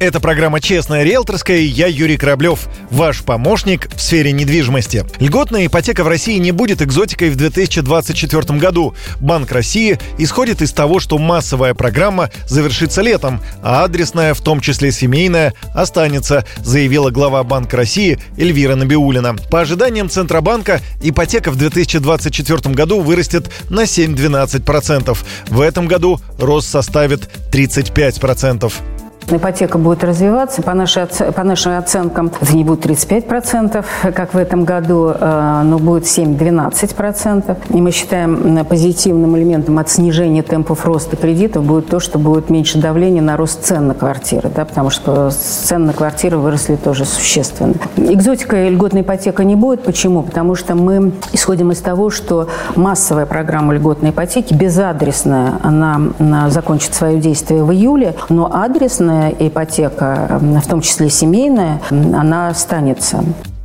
Это программа «Честная риэлторская» и я Юрий Кораблев, ваш помощник в сфере недвижимости. Льготная ипотека в России не будет экзотикой в 2024 году. Банк России исходит из того, что массовая программа завершится летом, а адресная, в том числе семейная, останется, заявила глава Банка России Эльвира Набиулина. По ожиданиям Центробанка, ипотека в 2024 году вырастет на 7-12%. В этом году рост составит 35%. Ипотека будет развиваться. По, нашей, по нашим оценкам это не будет 35%, как в этом году, э, но будет 7-12%. И мы считаем позитивным элементом от снижения темпов роста кредитов будет то, что будет меньше давления на рост цен на квартиры, да, потому что цены на квартиры выросли тоже существенно. Экзотика и льготная ипотека не будет. Почему? Потому что мы исходим из того, что массовая программа льготной ипотеки, безадресная, она, она закончит свое действие в июле, но адресная ипотека, в том числе семейная, она останется.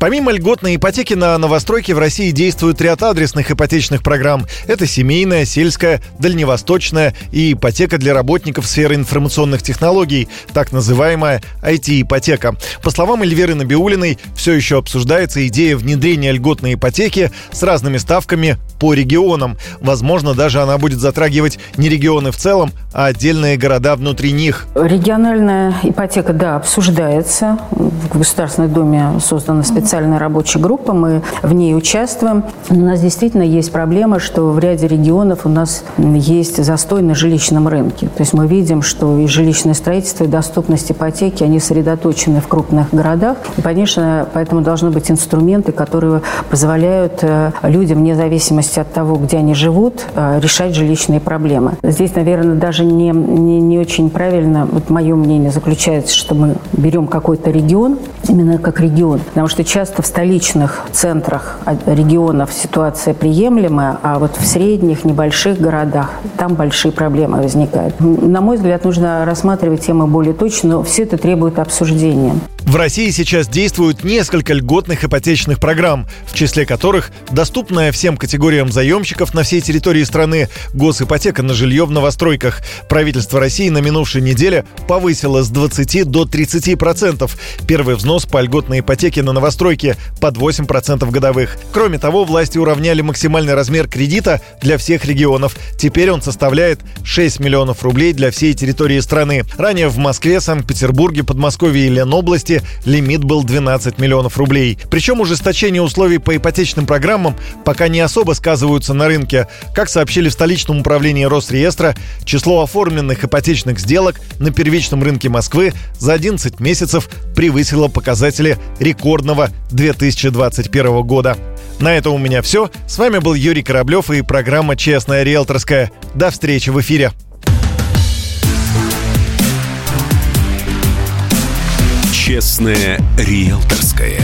Помимо льготной ипотеки на новостройки в России действует ряд адресных ипотечных программ. Это семейная, сельская, дальневосточная и ипотека для работников сферы информационных технологий, так называемая IT-ипотека. По словам Эльвиры Набиулиной, все еще обсуждается идея внедрения льготной ипотеки с разными ставками по регионам. Возможно, даже она будет затрагивать не регионы в целом, а отдельные города внутри них. Региональная ипотека, да, обсуждается. В Государственной Думе создана специальная рабочая группа, мы в ней участвуем. У нас действительно есть проблема, что в ряде регионов у нас есть застой на жилищном рынке. То есть мы видим, что и жилищное строительство, и доступность ипотеки, они сосредоточены в крупных городах. И, конечно, поэтому должны быть инструменты, которые позволяют э, людям, вне зависимости от того, где они живут, э, решать жилищные проблемы. Здесь, наверное, даже не, не, не очень правильно, вот мое мнение заключается, что мы берем какой-то регион, именно как регион, потому что часто в столичных центрах регионов ситуация приемлемая, а вот в средних, небольших городах там большие проблемы возникают. На мой взгляд, нужно рассматривать темы более точно, но все это требует обсуждения. В России сейчас действуют несколько льготных ипотечных программ, в числе которых доступная всем категориям заемщиков на всей территории страны госипотека на жилье в новостройках. Правительство России на минувшей неделе повысило с 20 до 30 процентов. Первый взнос по льготной ипотеке на новостройке под 8 процентов годовых. Кроме того, власти уравняли максимальный размер кредита для всех регионов. Теперь он составляет 6 миллионов рублей для всей территории страны. Ранее в Москве, Санкт-Петербурге, Подмосковье и Ленобласти лимит был 12 миллионов рублей. Причем ужесточение условий по ипотечным программам пока не особо сказываются на рынке. Как сообщили в столичном управлении Росреестра, число оформленных ипотечных сделок на первичном рынке Москвы за 11 месяцев превысило показатели рекордного 2021 года. На этом у меня все. С вами был Юрий Кораблев и программа «Честная риэлторская». До встречи в эфире. Честное риэлторское.